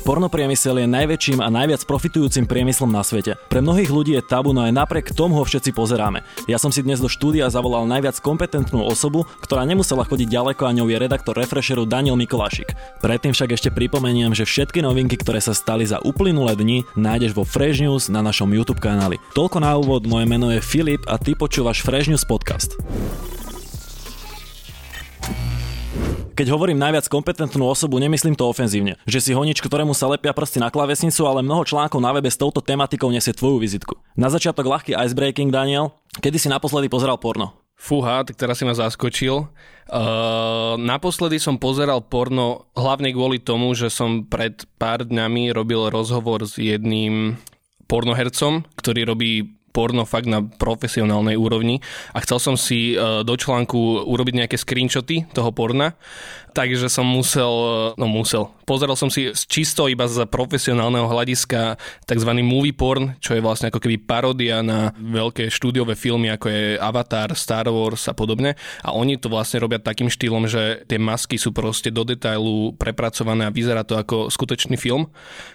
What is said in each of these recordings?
Pornopriemysel je najväčším a najviac profitujúcim priemyslom na svete. Pre mnohých ľudí je tabu, no aj napriek tomu ho všetci pozeráme. Ja som si dnes do štúdia zavolal najviac kompetentnú osobu, ktorá nemusela chodiť ďaleko a ňou je redaktor Refresheru Daniel Mikolášik. Predtým však ešte pripomeniem, že všetky novinky, ktoré sa stali za uplynulé dni, nájdeš vo Fresh News na našom YouTube kanáli. Toľko na úvod, moje meno je Filip a ty počúvaš Fresh News podcast. Keď hovorím najviac kompetentnú osobu, nemyslím to ofenzívne. Že si honič, ktorému sa lepia prsty na klavesnicu, ale mnoho článkov na webe s touto tematikou nesie tvoju vizitku. Na začiatok ľahký icebreaking, Daniel. Kedy si naposledy pozeral porno? Fúha, tak teraz si ma zaskočil. Uh, naposledy som pozeral porno hlavne kvôli tomu, že som pred pár dňami robil rozhovor s jedným pornohercom, ktorý robí porno fakt na profesionálnej úrovni. A chcel som si e, do článku urobiť nejaké screenshoty toho porna, takže som musel, e, no musel, pozeral som si čisto iba z profesionálneho hľadiska tzv. movie porn, čo je vlastne ako keby parodia na veľké štúdiové filmy, ako je Avatar, Star Wars a podobne a oni to vlastne robia takým štýlom, že tie masky sú proste do detailu prepracované a vyzerá to ako skutočný film,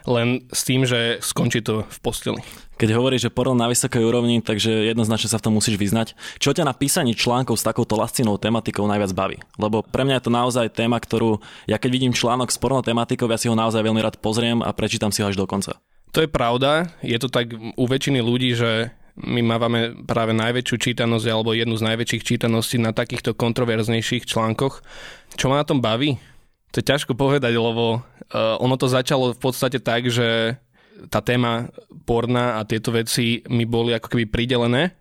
len s tým, že skončí to v posteli. Keď hovoríš, že porno na vysokej úrovni, takže jednoznačne sa v tom musíš vyznať. Čo ťa na písaní článkov s takouto lascinou tematikou najviac baví? Lebo pre mňa je to naozaj téma, ktorú ja keď vidím článok s porno tematikou, ja si ho naozaj veľmi rád pozriem a prečítam si ho až do konca. To je pravda. Je to tak u väčšiny ľudí, že my mávame práve najväčšiu čítanosť alebo jednu z najväčších čítaností na takýchto kontroverznejších článkoch. Čo ma na tom baví? To je ťažko povedať, lebo uh, ono to začalo v podstate tak, že tá téma porna a tieto veci mi boli ako keby pridelené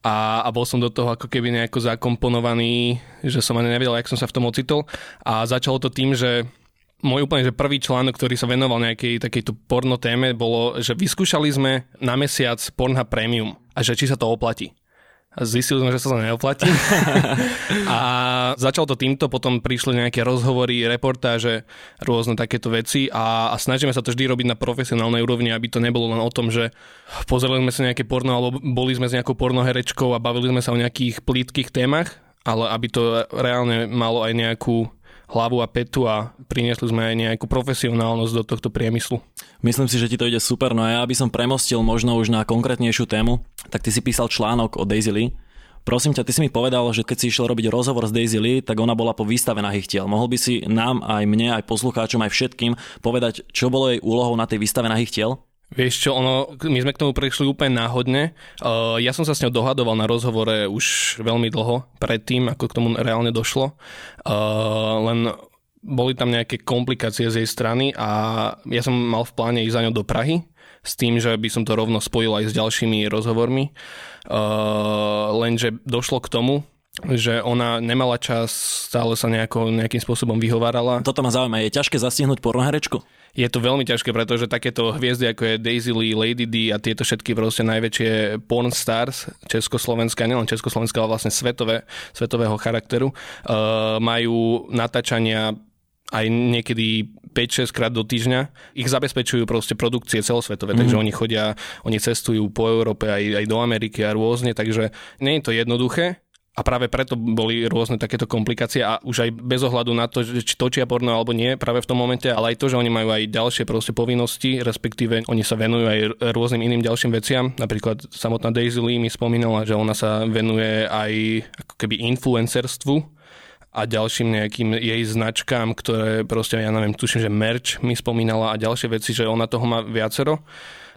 a, a bol som do toho ako keby nejako zakomponovaný, že som ani nevedel, jak som sa v tom ocitol a začalo to tým, že môj úplne že prvý článok, ktorý sa venoval nejakej takejto porno téme, bolo, že vyskúšali sme na mesiac Pornhub Premium a že či sa to oplatí. A zistili sme, že sa to neoplatí. a začal to týmto, potom prišli nejaké rozhovory, reportáže, rôzne takéto veci a, a snažíme sa to vždy robiť na profesionálnej úrovni, aby to nebolo len o tom, že pozerali sme sa nejaké porno alebo boli sme s nejakou pornoherečkou a bavili sme sa o nejakých plítkých témach, ale aby to reálne malo aj nejakú hlavu a petu a priniesli sme aj nejakú profesionálnosť do tohto priemyslu. Myslím si, že ti to ide super, no a ja by som premostil možno už na konkrétnejšiu tému, tak ty si písal článok o Daisy Lee. Prosím ťa, ty si mi povedal, že keď si išiel robiť rozhovor s Daisy Lee, tak ona bola po výstave na tiel. Mohol by si nám, aj mne, aj poslucháčom, aj všetkým povedať, čo bolo jej úlohou na tej výstave na tiel? Vieš čo, ono, my sme k tomu prišli úplne náhodne. Uh, ja som sa s ňou dohadoval na rozhovore už veľmi dlho predtým, ako k tomu reálne došlo. Uh, len boli tam nejaké komplikácie z jej strany a ja som mal v pláne ísť za ňou do Prahy s tým, že by som to rovno spojil aj s ďalšími rozhovormi. Uh, lenže došlo k tomu, že ona nemala čas, stále sa nejako, nejakým spôsobom vyhovárala. Toto ma zaujíma, je ťažké zastihnúť pornoherečku? je to veľmi ťažké, pretože takéto hviezdy ako je Daisy Lee, Lady D a tieto všetky proste najväčšie porn stars Československa, nielen Československa, ale vlastne svetové, svetového charakteru, uh, majú natáčania aj niekedy 5-6 krát do týždňa. Ich zabezpečujú proste produkcie celosvetové, mm. takže mhm. oni chodia, oni cestujú po Európe aj, aj do Ameriky a rôzne, takže nie je to jednoduché, a práve preto boli rôzne takéto komplikácie a už aj bez ohľadu na to, či točia porno alebo nie práve v tom momente, ale aj to, že oni majú aj ďalšie proste povinnosti, respektíve oni sa venujú aj rôznym iným ďalším veciam. Napríklad samotná Daisy Lee mi spomínala, že ona sa venuje aj ako keby influencerstvu a ďalším nejakým jej značkám, ktoré proste, ja neviem, tuším, že merch mi spomínala a ďalšie veci, že ona toho má viacero.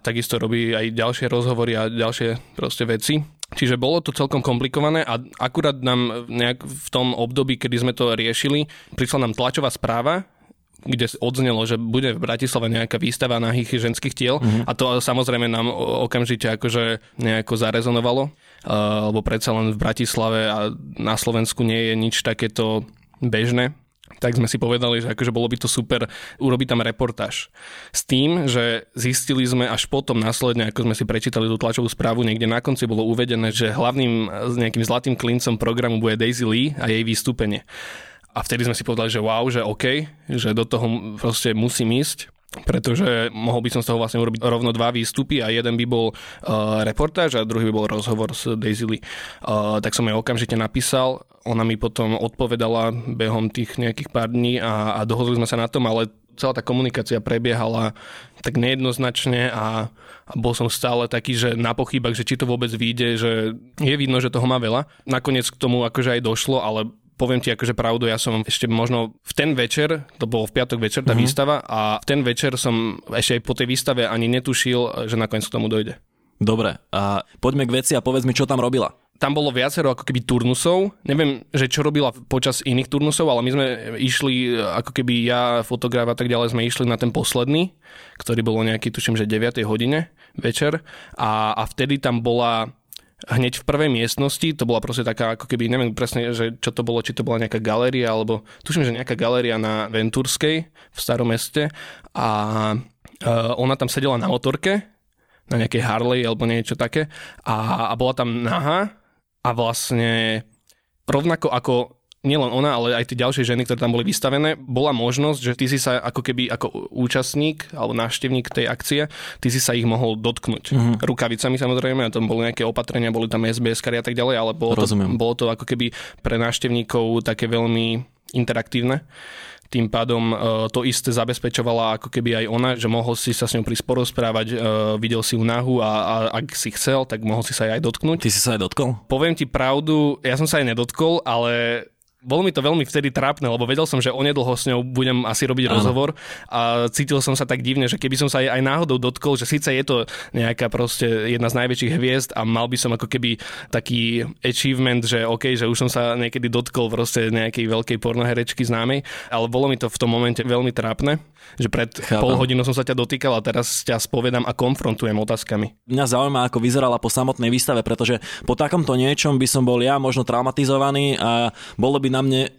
Takisto robí aj ďalšie rozhovory a ďalšie proste veci. Čiže bolo to celkom komplikované a akurát nám nejak v tom období, kedy sme to riešili, prišla nám tlačová správa, kde odznelo, že bude v Bratislave nejaká výstava nahých ženských tiel mm-hmm. a to samozrejme nám okamžite akože nejako zarezonovalo, uh, lebo predsa len v Bratislave a na Slovensku nie je nič takéto bežné tak sme si povedali, že akože bolo by to super urobiť tam reportáž. S tým, že zistili sme až potom následne, ako sme si prečítali tú tlačovú správu, niekde na konci bolo uvedené, že hlavným nejakým zlatým klincom programu bude Daisy Lee a jej vystúpenie. A vtedy sme si povedali, že wow, že OK, že do toho proste musím ísť pretože mohol by som z toho vlastne urobiť rovno dva výstupy a jeden by bol uh, reportáž a druhý by bol rozhovor s Daisy Lee. Uh, tak som jej okamžite napísal, ona mi potom odpovedala behom tých nejakých pár dní a, a dohodli sme sa na tom, ale celá tá komunikácia prebiehala tak nejednoznačne a, a bol som stále taký, že na pochybách, že či to vôbec vyjde, že je vidno, že toho má veľa. Nakoniec k tomu akože aj došlo, ale poviem ti akože pravdu, ja som ešte možno v ten večer, to bolo v piatok večer tá mm-hmm. výstava a v ten večer som ešte aj po tej výstave ani netušil, že nakoniec k tomu dojde. Dobre, a poďme k veci a povedz mi, čo tam robila tam bolo viacero ako keby turnusov. Neviem, že čo robila počas iných turnusov, ale my sme išli, ako keby ja, fotograf a tak ďalej, sme išli na ten posledný, ktorý bolo nejaký, tuším, že 9. hodine večer. A, a vtedy tam bola hneď v prvej miestnosti, to bola proste taká, ako keby, neviem presne, že čo to bolo, či to bola nejaká galéria, alebo tuším, že nejaká galéria na Venturskej v starom meste a uh, ona tam sedela na motorke, na nejakej Harley alebo niečo také a, a bola tam nahá a vlastne rovnako ako nielen ona, ale aj tie ďalšie ženy, ktoré tam boli vystavené, bola možnosť, že ty si sa ako keby ako účastník alebo návštevník tej akcie, ty si sa ich mohol dotknúť. Mm-hmm. Rukavicami samozrejme, a tam boli nejaké opatrenia, boli tam SBS a tak ďalej, ale bolo to, bolo to ako keby pre návštevníkov také veľmi interaktívne tým pádom e, to isté zabezpečovala ako keby aj ona, že mohol si sa s ňou prísť porozprávať, e, videl si ju nahu a, a ak si chcel, tak mohol si sa aj dotknúť. Ty si sa aj dotkol? Poviem ti pravdu, ja som sa aj nedotkol, ale bolo mi to veľmi vtedy trápne, lebo vedel som, že onedlho s ňou budem asi robiť ano. rozhovor a cítil som sa tak divne, že keby som sa aj, aj náhodou dotkol, že síce je to nejaká proste jedna z najväčších hviezd a mal by som ako keby taký achievement, že OK, že už som sa niekedy dotkol proste nejakej veľkej pornoherečky známej, ale bolo mi to v tom momente veľmi trápne, že pred Chápam. pol hodinu som sa ťa dotýkal a teraz ťa spovedám a konfrontujem otázkami. Mňa zaujíma, ako vyzerala po samotnej výstave, pretože po takomto niečom by som bol ja možno traumatizovaný a bolo by na mne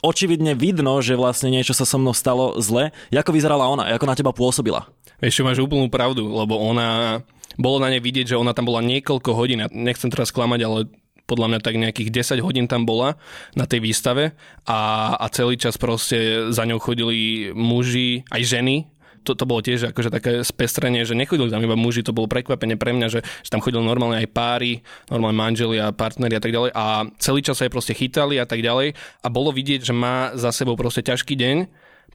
očividne vidno, že vlastne niečo sa so mnou stalo zle. Ako vyzerala ona? Ako na teba pôsobila? Ešte máš úplnú pravdu, lebo ona... Bolo na nej vidieť, že ona tam bola niekoľko hodín. Nechcem teraz klamať, ale podľa mňa tak nejakých 10 hodín tam bola na tej výstave a, a celý čas proste za ňou chodili muži, aj ženy, to, to bolo tiež akože také spestrenie, že nechodili tam iba muži, to bolo prekvapenie pre mňa, že, že tam chodili normálne aj páry, normálne manželia, partneri a tak ďalej a celý čas sa aj proste chytali a tak ďalej a bolo vidieť, že má za sebou proste ťažký deň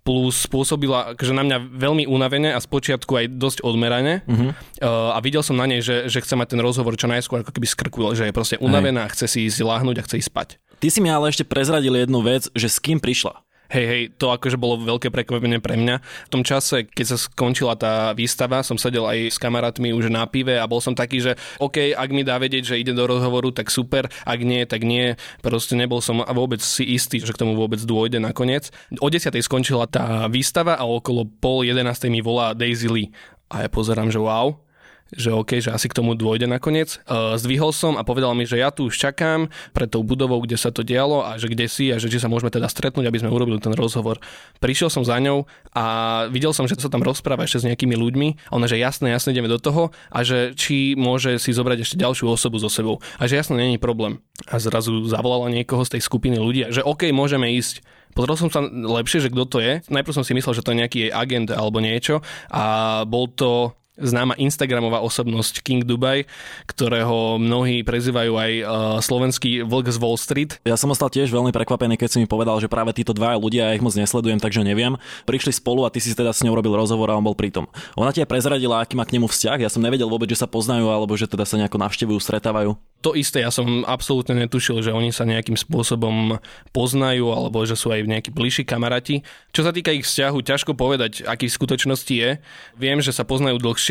plus spôsobila akože na mňa veľmi unavene a spočiatku aj dosť odmerane uh-huh. uh, a videl som na nej, že, že chce mať ten rozhovor čo najskôr ako keby skrku, že je proste unavená, chce si ísť láhnuť a chce ísť spať. Ty si mi ale ešte prezradil jednu vec, že s kým prišla. Hej, hej, to akože bolo veľké prekvapenie pre mňa. V tom čase, keď sa skončila tá výstava, som sedel aj s kamarátmi už na pive a bol som taký, že OK, ak mi dá vedieť, že ide do rozhovoru, tak super, ak nie, tak nie. Proste nebol som vôbec si istý, že k tomu vôbec dôjde nakoniec. O 10. skončila tá výstava a okolo pol 11. mi volá Daisy Lee. A ja pozerám, že wow, že OK, že asi k tomu dôjde nakoniec. Uh, zdvihol som a povedal mi, že ja tu už čakám pred tou budovou, kde sa to dialo a že kde si a že či sa môžeme teda stretnúť, aby sme urobili ten rozhovor. Prišiel som za ňou a videl som, že sa tam rozpráva ešte s nejakými ľuďmi a ona, že jasne, jasne ideme do toho a že či môže si zobrať ešte ďalšiu osobu so sebou. A že jasne, není problém. A zrazu zavolala niekoho z tej skupiny ľudí, že OK, môžeme ísť. Pozrel som sa lepšie, že kto to je. Najprv som si myslel, že to je nejaký jej agent alebo niečo a bol to známa Instagramová osobnosť King Dubai, ktorého mnohí prezývajú aj uh, slovenský vlk z Wall Street. Ja som ostal tiež veľmi prekvapený, keď si mi povedal, že práve títo dvaja ľudia, ja ich moc nesledujem, takže neviem. Prišli spolu a ty si teda s ňou robil rozhovor a on bol pritom. Ona ti aj prezradila, aký má k nemu vzťah. Ja som nevedel vôbec, že sa poznajú alebo že teda sa nejako navštevujú, stretávajú to isté, ja som absolútne netušil, že oni sa nejakým spôsobom poznajú alebo že sú aj nejakí bližší kamaráti. Čo sa týka ich vzťahu, ťažko povedať, aký v skutočnosti je. Viem, že sa poznajú dlhšie,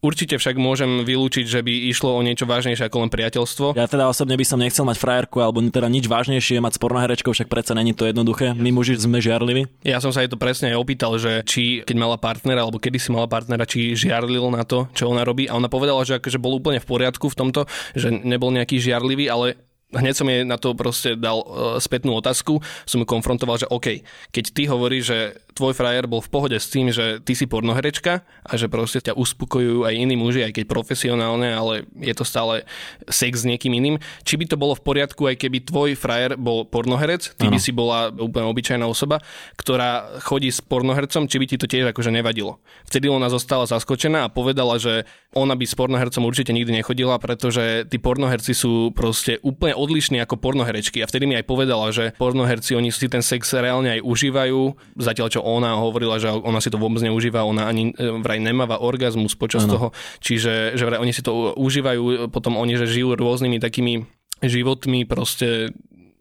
Určite však môžem vylúčiť, že by išlo o niečo vážnejšie ako len priateľstvo. Ja teda osobne by som nechcel mať frajerku alebo teda nič vážnejšie mať s pornoherečkou, však predsa není to jednoduché. My muži sme žiarliví. Ja som sa jej to presne aj opýtal, že či keď mala partnera alebo kedy si mala partnera, či žiarlil na to, čo ona robí. A ona povedala, že akože bol úplne v poriadku v tomto, že nebol nejaký žiarlivý, ale hneď som jej na to proste dal uh, spätnú otázku, som ju konfrontoval, že OK, keď ty hovoríš, že tvoj frajer bol v pohode s tým, že ty si pornoherečka a že proste ťa uspokojujú aj iní muži, aj keď profesionálne, ale je to stále sex s niekým iným. Či by to bolo v poriadku, aj keby tvoj frajer bol pornoherec, ty ano. by si bola úplne obyčajná osoba, ktorá chodí s pornohercom, či by ti to tiež akože nevadilo. Vtedy ona zostala zaskočená a povedala, že ona by s pornohercom určite nikdy nechodila, pretože tí pornoherci sú proste úplne odlišní ako pornoherečky. A vtedy mi aj povedala, že pornoherci oni si ten sex reálne aj užívajú, zatiaľ čo ona hovorila, že ona si to vôbec neužíva, ona ani e, vraj nemáva orgazmus počas ano. toho, čiže že vraj oni si to užívajú, potom oni, že žijú rôznymi takými životmi proste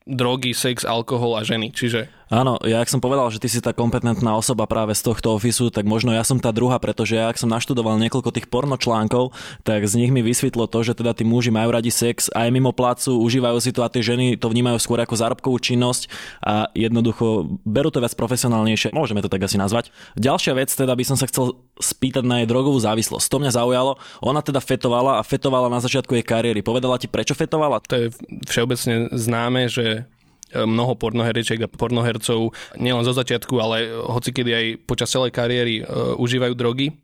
drogy, sex, alkohol a ženy. Čiže Áno, ja ak som povedal, že ty si tá kompetentná osoba práve z tohto ofisu, tak možno ja som tá druhá, pretože ja ak som naštudoval niekoľko tých porno článkov, tak z nich mi vysvetlo to, že teda tí muži majú radi sex aj mimo placu, užívajú si to a tie ženy to vnímajú skôr ako zárobkovú činnosť a jednoducho berú to viac profesionálnejšie, môžeme to tak asi nazvať. Ďalšia vec, teda by som sa chcel spýtať na jej drogovú závislosť. To mňa zaujalo. Ona teda fetovala a fetovala na začiatku jej kariéry. Povedala ti, prečo fetovala? To je všeobecne známe, že mnoho pornoherečiek a pornohercov nielen zo začiatku, ale hoci kedy aj počas celej kariéry uh, užívajú drogy.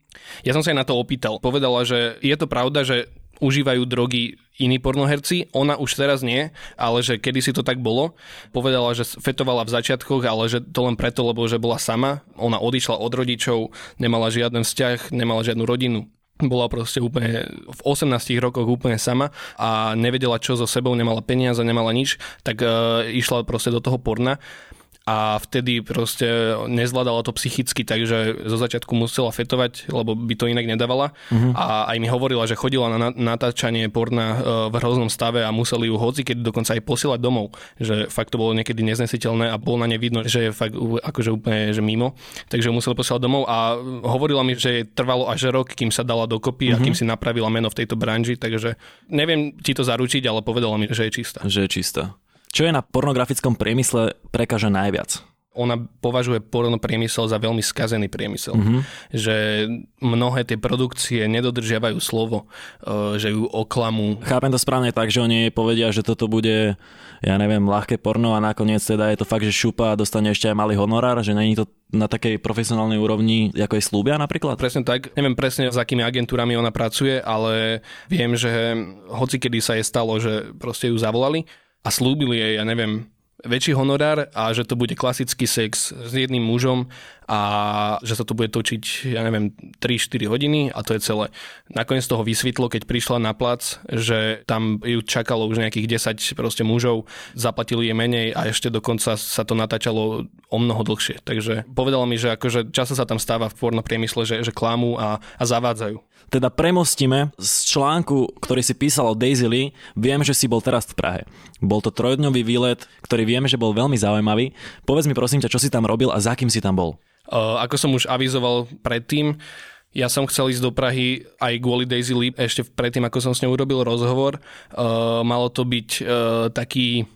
Ja som sa aj na to opýtal. Povedala, že je to pravda, že užívajú drogy iní pornoherci, ona už teraz nie, ale že kedy si to tak bolo. Povedala, že fetovala v začiatkoch, ale že to len preto, lebo že bola sama. Ona odišla od rodičov, nemala žiaden vzťah, nemala žiadnu rodinu bola proste úplne v 18 rokoch úplne sama a nevedela čo so sebou, nemala peniaze, nemala nič, tak uh, išla proste do toho porna a vtedy proste nezvládala to psychicky, takže zo začiatku musela fetovať, lebo by to inak nedávala. Uh-huh. A aj mi hovorila, že chodila na natáčanie porna e, v hroznom stave a museli ju hoci, keď dokonca aj posielať domov. Že fakt to bolo niekedy neznesiteľné a bolo na ne vidno, že je fakt akože úplne že mimo. Takže museli posielať domov a hovorila mi, že trvalo až rok, kým sa dala dokopy uh-huh. a mhm. kým si napravila meno v tejto branži, takže neviem ti to zaručiť, ale povedala mi, že je čistá. Že je čistá. Čo je na pornografickom priemysle prekáža najviac? ona považuje porno priemysel za veľmi skazený priemysel. Mm-hmm. Že mnohé tie produkcie nedodržiavajú slovo, e, že ju oklamú. Chápem to správne tak, že oni povedia, že toto bude, ja neviem, ľahké porno a nakoniec teda je to fakt, že šupa a dostane ešte aj malý honorár, že není to na takej profesionálnej úrovni, ako je slúbia napríklad? Presne tak. Neviem presne, s akými agentúrami ona pracuje, ale viem, že hoci kedy sa jej stalo, že proste ju zavolali, a slúbili jej, ja neviem, väčší honorár a že to bude klasický sex s jedným mužom a že sa to bude točiť, ja neviem, 3-4 hodiny a to je celé. Nakoniec toho vysvetlo, keď prišla na plac, že tam ju čakalo už nejakých 10 proste mužov, zaplatili jej menej a ešte dokonca sa to natáčalo o mnoho dlhšie. Takže povedala mi, že akože často sa tam stáva v porno priemysle, že, že klamú a, a zavádzajú. Teda premostíme z článku, ktorý si písal o Daisy Lee, viem, že si bol teraz v Prahe. Bol to trojdňový výlet, ktorý vieme, že bol veľmi zaujímavý. Povedz mi prosím ťa, čo si tam robil a za kým si tam bol? Uh, ako som už avizoval predtým, ja som chcel ísť do Prahy aj kvôli Daisy Lee, ešte predtým, ako som s ňou urobil rozhovor. Uh, malo to byť uh, taký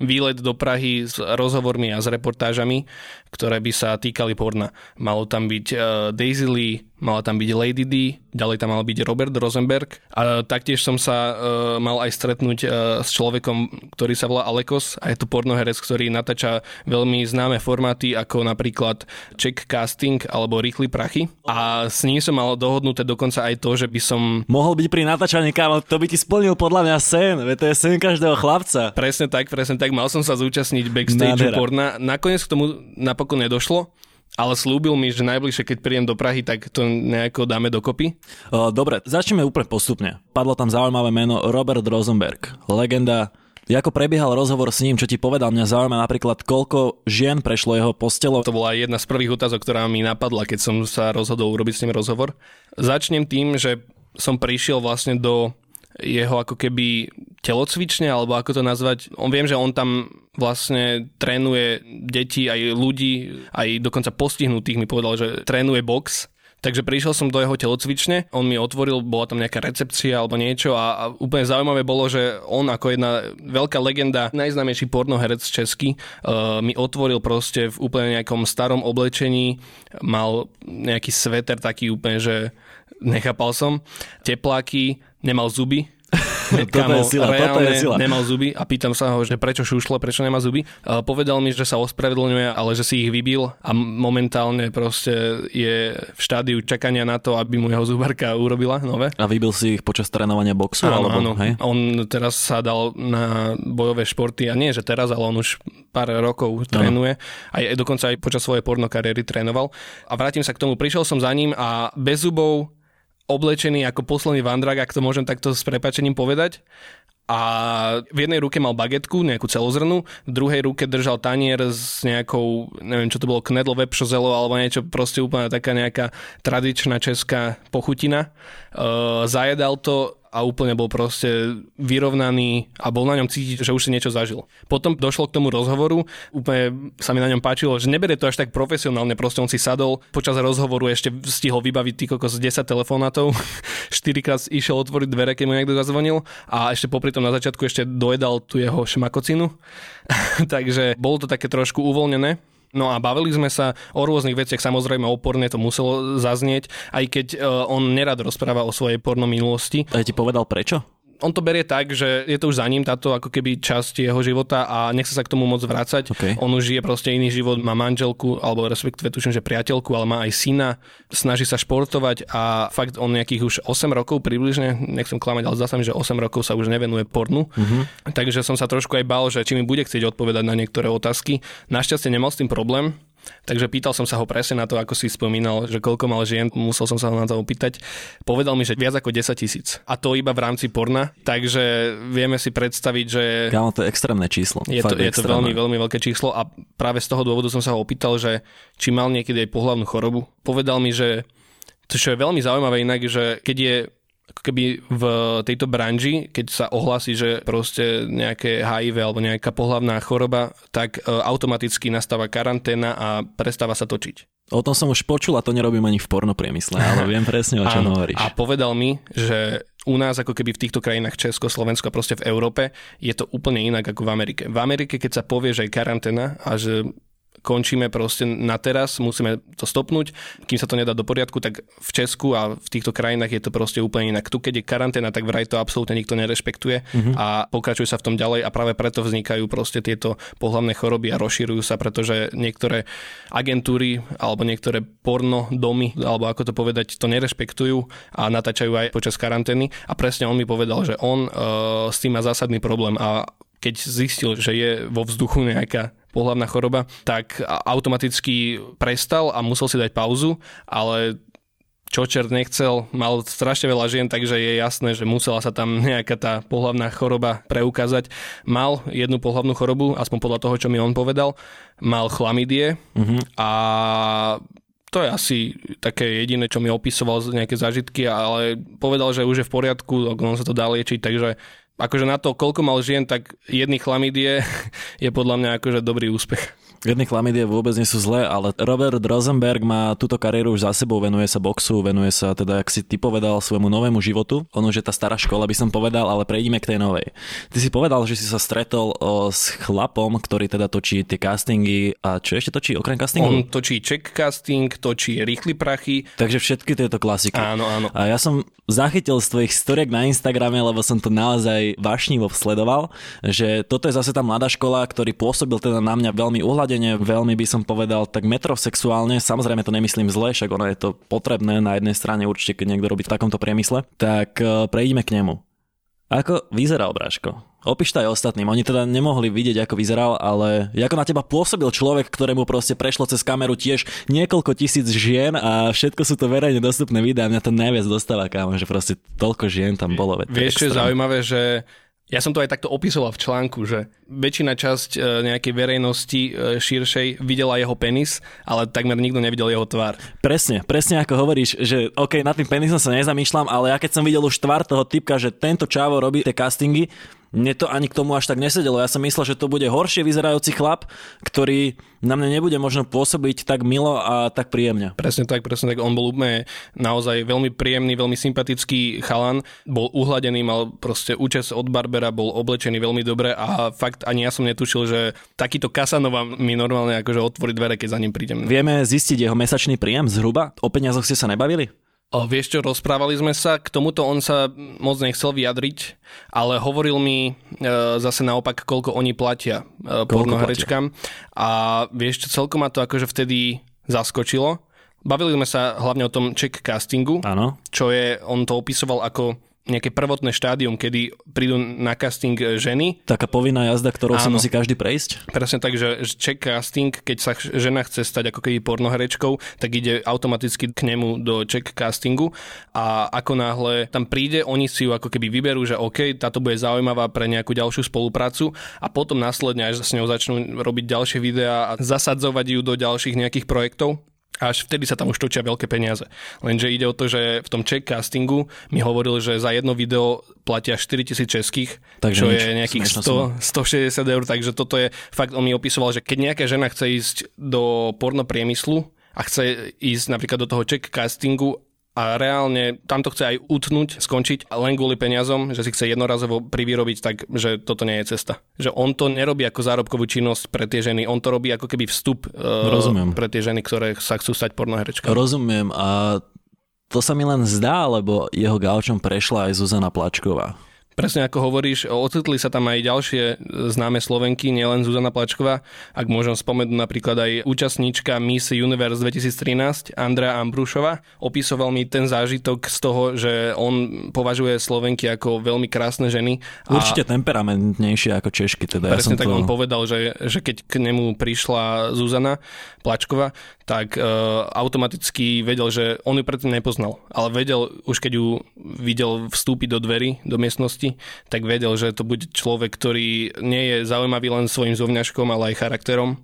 výlet do Prahy s rozhovormi a s reportážami, ktoré by sa týkali porna. Malo tam byť uh, Daisy Lee, mala tam byť Lady D, ďalej tam mal byť Robert Rosenberg a taktiež som sa uh, mal aj stretnúť uh, s človekom, ktorý sa volá Alekos a je to pornoherec, ktorý natáča veľmi známe formáty ako napríklad Check Casting alebo Rýchly prachy a s ním som mal dohodnuté dokonca aj to, že by som... Mohol byť pri natáčaní, kámo, to by ti splnil podľa mňa sen, veď to je sen každého chlapca. Presne tak, presne tak, mal som sa zúčastniť backstage porna. Nakoniec k tomu napokon nedošlo, ale slúbil mi, že najbližšie, keď prídem do Prahy, tak to nejako dáme dokopy. Dobre, začneme úplne postupne. Padlo tam zaujímavé meno Robert Rosenberg, legenda. Ako prebiehal rozhovor s ním, čo ti povedal, mňa zaujíma napríklad, koľko žien prešlo jeho postelo. To bola jedna z prvých otázok, ktorá mi napadla, keď som sa rozhodol urobiť s ním rozhovor. Začnem tým, že som prišiel vlastne do jeho ako keby telocvične, alebo ako to nazvať. On viem, že on tam vlastne trénuje deti, aj ľudí, aj dokonca postihnutých mi povedal, že trénuje box. Takže prišiel som do jeho telocvične, on mi otvoril, bola tam nejaká recepcia alebo niečo a, a úplne zaujímavé bolo, že on ako jedna veľká legenda, najznámejší pornoherec český, uh, mi otvoril proste v úplne nejakom starom oblečení, mal nejaký sveter taký úplne, že nechápal som, tepláky, nemal zuby, toto je sila, toto je sila. nemal zuby a pýtam sa ho, že prečo šušle, prečo nemá zuby. A povedal mi, že sa ospravedlňuje, ale že si ich vybil a momentálne proste je v štádiu čakania na to, aby mu jeho zubarka urobila nové. A vybil si ich počas trénovania boxu? Áno, alebo, áno. Hej? On teraz sa dal na bojové športy a nie, že teraz, ale on už pár rokov trénuje. Aj dokonca aj počas svojej porno kariéry trénoval. A vrátim sa k tomu, prišiel som za ním a bez zubov oblečený ako posledný vandrak, ak to môžem takto s prepačením povedať. A v jednej ruke mal bagetku, nejakú celozrnú, v druhej ruke držal tanier s nejakou, neviem čo to bolo, knedlo, vepšozelo alebo niečo, proste úplne taká nejaká tradičná česká pochutina. Uh, zajedal to a úplne bol proste vyrovnaný a bol na ňom cítiť, že už si niečo zažil. Potom došlo k tomu rozhovoru, úplne sa mi na ňom páčilo, že neberie to až tak profesionálne, proste on si sadol, počas rozhovoru ešte stihol vybaviť tý kokos 10 telefonátov, 4 krát išiel otvoriť dvere, keď mu niekto zazvonil a ešte popri tom na začiatku ešte dojedal tú jeho šmakocinu. Takže bolo to také trošku uvoľnené. No a bavili sme sa o rôznych veciach, samozrejme oporne to muselo zaznieť, aj keď e, on nerad rozpráva o svojej porno minulosti. A ja ti povedal prečo? On to berie tak, že je to už za ním táto ako keby časť jeho života a nechce sa k tomu moc vrácať. Okay. On už žije proste iný život, má manželku, alebo respektíve tuším, že priateľku, ale má aj syna, snaží sa športovať a fakt on nejakých už 8 rokov približne, nechcem klamať, ale zdá sa mi, že 8 rokov sa už nevenuje pornu. Uh-huh. Takže som sa trošku aj bál, že či mi bude chcieť odpovedať na niektoré otázky. Našťastie nemal s tým problém, Takže pýtal som sa ho presne na to, ako si spomínal, že koľko mal žien, musel som sa ho na to opýtať. Povedal mi, že viac ako 10 tisíc. A to iba v rámci porna, takže vieme si predstaviť, že... Kámo, to je extrémne číslo. Je to, je to veľmi, veľmi veľké číslo a práve z toho dôvodu som sa ho opýtal, že či mal niekedy aj pohľavnú chorobu. Povedal mi, že to čo je veľmi zaujímavé inak, že keď je ako keby v tejto branži, keď sa ohlasí, že proste nejaké HIV alebo nejaká pohlavná choroba, tak e, automaticky nastáva karanténa a prestáva sa točiť. O tom som už počul a to nerobím ani v pornopriemysle, ale viem presne, o čom hovoríš. A povedal mi, že u nás ako keby v týchto krajinách Česko, Slovensko a proste v Európe je to úplne inak ako v Amerike. V Amerike, keď sa povie, že je karanténa a že končíme proste na teraz, musíme to stopnúť, kým sa to nedá do poriadku, tak v Česku a v týchto krajinách je to proste úplne inak. Tu, keď je karanténa, tak vraj to absolútne nikto nerešpektuje uh-huh. a pokračuje sa v tom ďalej a práve preto vznikajú proste tieto pohlavné choroby a rozširujú sa, pretože niektoré agentúry alebo niektoré porno domy, alebo ako to povedať, to nerešpektujú a natáčajú aj počas karantény a presne on mi povedal, že on uh, s tým má zásadný problém a keď zistil, že je vo vzduchu nejaká pohľavná choroba, tak automaticky prestal a musel si dať pauzu, ale čo čert nechcel, mal strašne veľa žien, takže je jasné, že musela sa tam nejaká tá pohľavná choroba preukázať. Mal jednu pohľavnú chorobu, aspoň podľa toho, čo mi on povedal, mal chlamidie uh-huh. a to je asi také jediné, čo mi opisoval z nejaké zážitky, ale povedal, že už je v poriadku, on sa to dá liečiť, takže akože na to, koľko mal žien, tak jedný chlamidie je podľa mňa akože dobrý úspech. Jedny chlamidie vôbec nie sú zlé, ale Robert Rosenberg má túto kariéru už za sebou, venuje sa boxu, venuje sa teda, ak si ty povedal, svojmu novému životu. Ono, že tá stará škola by som povedal, ale prejdime k tej novej. Ty si povedal, že si sa stretol o, s chlapom, ktorý teda točí tie castingy a čo ešte točí okrem castingu? On točí check casting, točí rýchly prachy. Takže všetky tieto klasiky. Áno, áno. A ja som zachytil z tvojich storiek na Instagrame, lebo som to naozaj vášnivo sledoval, že toto je zase tá mladá škola, ktorý pôsobil teda na mňa veľmi uhľadne naladenie veľmi by som povedal tak metrosexuálne, samozrejme to nemyslím zle, však ono je to potrebné na jednej strane určite, keď niekto robí v takomto priemysle, tak e, prejdime k nemu. Ako vyzerá obrážko? Opíš to aj ostatným. Oni teda nemohli vidieť, ako vyzeral, ale ako na teba pôsobil človek, ktorému proste prešlo cez kameru tiež niekoľko tisíc žien a všetko sú to verejne dostupné videá. Mňa to najviac dostáva, kámo, že proste toľko žien tam bolo. Vieš, čo je zaujímavé, že ja som to aj takto opisoval v článku, že väčšina časť e, nejakej verejnosti e, širšej videla jeho penis, ale takmer nikto nevidel jeho tvár. Presne, presne ako hovoríš, že OK, nad tým penisom sa nezamýšľam, ale ja keď som videl už tvár toho typka, že tento čávo robí tie castingy, mne to ani k tomu až tak nesedelo. Ja som myslel, že to bude horšie vyzerajúci chlap, ktorý na mňa nebude možno pôsobiť tak milo a tak príjemne. Presne tak, presne tak. On bol úplne naozaj veľmi príjemný, veľmi sympatický chalan. Bol uhladený, mal proste účes od Barbera, bol oblečený veľmi dobre a fakt ani ja som netušil, že takýto Kasanova mi normálne akože otvorí dvere, keď za ním prídem. Vieme zistiť jeho mesačný príjem zhruba? O peniazoch ste sa nebavili? O, vieš čo, rozprávali sme sa, k tomuto on sa moc nechcel vyjadriť, ale hovoril mi e, zase naopak, koľko oni platia e, pornoherečkám. A vieš čo, celkom ma to akože vtedy zaskočilo. Bavili sme sa hlavne o tom check castingu, Áno. čo je, on to opisoval ako nejaké prvotné štádium, kedy prídu na casting ženy. Taká povinná jazda, ktorou Áno. si musí každý prejsť? Presne tak, že check casting, keď sa žena chce stať ako keby pornoherečkou, tak ide automaticky k nemu do check castingu a ako náhle tam príde, oni si ju ako keby vyberú, že OK, táto bude zaujímavá pre nejakú ďalšiu spoluprácu a potom následne až s ňou začnú robiť ďalšie videá a zasadzovať ju do ďalších nejakých projektov až vtedy sa tam už točia veľké peniaze. Lenže ide o to, že v tom check castingu mi hovoril, že za jedno video platia 4000 českých, takže čo nič, je nejakých 100, 160 eur, takže toto je fakt, on mi opisoval, že keď nejaká žena chce ísť do porno priemyslu a chce ísť napríklad do toho check castingu a reálne tam to chce aj utnúť, skončiť len kvôli peniazom, že si chce jednorazovo privyrobiť, tak že toto nie je cesta. Že on to nerobí ako zárobkovú činnosť pre tie ženy, on to robí ako keby vstup uh, pre tie ženy, ktoré sa chcú stať pornoherečkami. Rozumiem a to sa mi len zdá, lebo jeho gaučom prešla aj Zuzana Plačková. Presne ako hovoríš, ocitli sa tam aj ďalšie známe Slovenky, nielen Zuzana Plačková. Ak môžem spomenúť napríklad aj účastníčka Miss Universe 2013, Andrea Ambrušova. Opisoval mi ten zážitok z toho, že on považuje Slovenky ako veľmi krásne ženy. A Určite temperamentnejšie ako Češky. Teda presne ja tak to... on povedal, že, že keď k nemu prišla Zuzana Plačková, tak uh, automaticky vedel, že on ju predtým nepoznal. Ale vedel, už keď ju videl vstúpiť do dverí, do miestnosti, minulosti, tak vedel, že to bude človek, ktorý nie je zaujímavý len svojim zovňažkom, ale aj charakterom.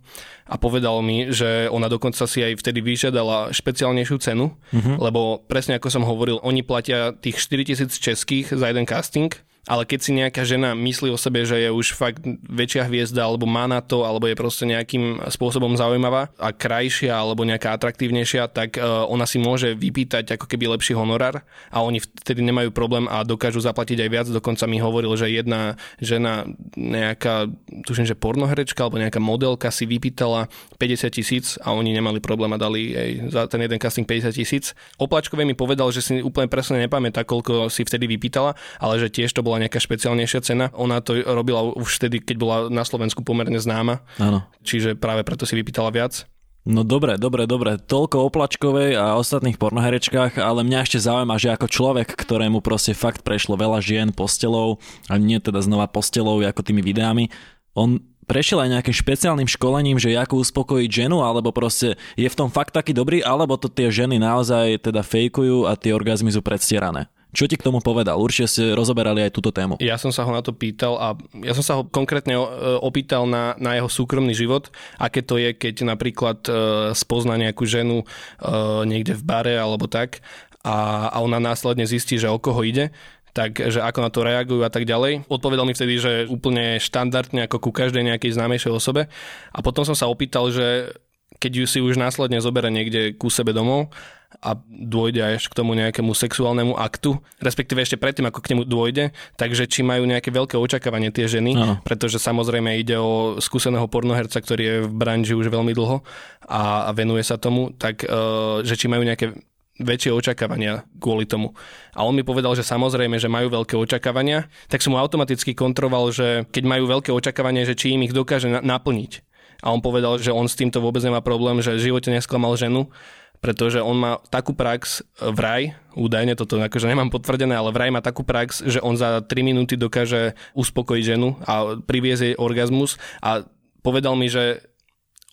A povedal mi, že ona dokonca si aj vtedy vyžiadala špeciálnejšiu cenu, uh-huh. lebo presne ako som hovoril, oni platia tých 4000 českých za jeden casting ale keď si nejaká žena myslí o sebe, že je už fakt väčšia hviezda, alebo má na to, alebo je proste nejakým spôsobom zaujímavá a krajšia, alebo nejaká atraktívnejšia, tak uh, ona si môže vypýtať ako keby lepší honorár a oni vtedy nemajú problém a dokážu zaplatiť aj viac. Dokonca mi hovoril, že jedna žena, nejaká, tuším, že pornoherečka alebo nejaká modelka si vypýtala 50 tisíc a oni nemali problém a dali jej za ten jeden casting 50 tisíc. Oplačkové mi povedal, že si úplne presne nepamätá, koľko si vtedy vypýtala, ale že tiež to bola bola nejaká špeciálnejšia cena. Ona to robila už vtedy, keď bola na Slovensku pomerne známa. Áno. Čiže práve preto si vypýtala viac. No dobre, dobre, dobre. Toľko o Plačkovej a ostatných pornoherečkách, ale mňa ešte zaujíma, že ako človek, ktorému proste fakt prešlo veľa žien postelou, a nie teda znova postelou ako tými videami, on prešiel aj nejakým špeciálnym školením, že ako uspokojiť ženu, alebo proste je v tom fakt taký dobrý, alebo to tie ženy naozaj teda fejkujú a tie orgazmy sú predstierané. Čo ti k tomu povedal? Určite ste rozoberali aj túto tému. Ja som sa ho na to pýtal a ja som sa ho konkrétne e, opýtal na, na jeho súkromný život, aké to je, keď napríklad uh, spozná nejakú ženu uh, niekde v bare alebo tak a, a ona následne zistí, že o koho ide takže ako na to reagujú a tak ďalej. Odpovedal mi vtedy, že úplne štandardne ako ku každej nejakej známejšej osobe. A potom som sa opýtal, že keď ju si už následne zoberie niekde ku sebe domov a dôjde až k tomu nejakému sexuálnemu aktu, respektíve ešte predtým, ako k nemu dôjde, takže či majú nejaké veľké očakávanie tie ženy, ano. pretože samozrejme ide o skúseného pornoherca, ktorý je v branži už veľmi dlho a, a venuje sa tomu, tak uh, že či majú nejaké väčšie očakávania kvôli tomu. A on mi povedal, že samozrejme, že majú veľké očakávania, tak som mu automaticky kontroval, že keď majú veľké očakávania, že či im ich dokáže na- naplniť. A on povedal, že on s týmto vôbec nemá problém, že v živote nesklamal ženu, pretože on má takú prax vraj, údajne toto akože nemám potvrdené, ale vraj má takú prax, že on za 3 minúty dokáže uspokojiť ženu a priviesť jej orgazmus. A povedal mi, že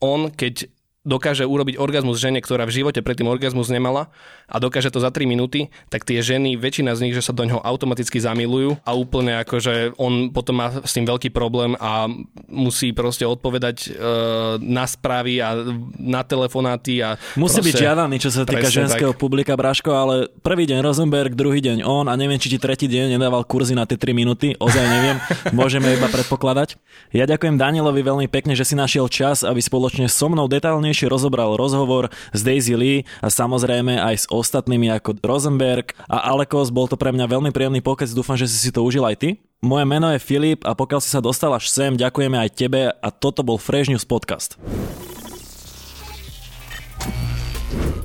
on, keď dokáže urobiť orgazmus žene, ktorá v živote predtým orgazmus nemala a dokáže to za 3 minúty, tak tie ženy, väčšina z nich, že sa do ňoho automaticky zamilujú a úplne ako, že on potom má s tým veľký problém a musí proste odpovedať e, na správy a na telefonáty a Musí byť žiadaný, čo sa týka ženského tak. publika, Braško, ale prvý deň Rosenberg, druhý deň on a neviem, či ti tretí deň nedával kurzy na tie 3 minúty, ozaj neviem, môžeme iba predpokladať. Ja ďakujem Danielovi veľmi pekne, že si našiel čas, aby spoločne so mnou detálne podrobnejšie rozobral rozhovor s Daisy Lee a samozrejme aj s ostatnými ako Rosenberg a Alekos. Bol to pre mňa veľmi príjemný pokec, dúfam, že si si to užil aj ty. Moje meno je Filip a pokiaľ si sa dostal až sem, ďakujeme aj tebe a toto bol Fresh News Podcast.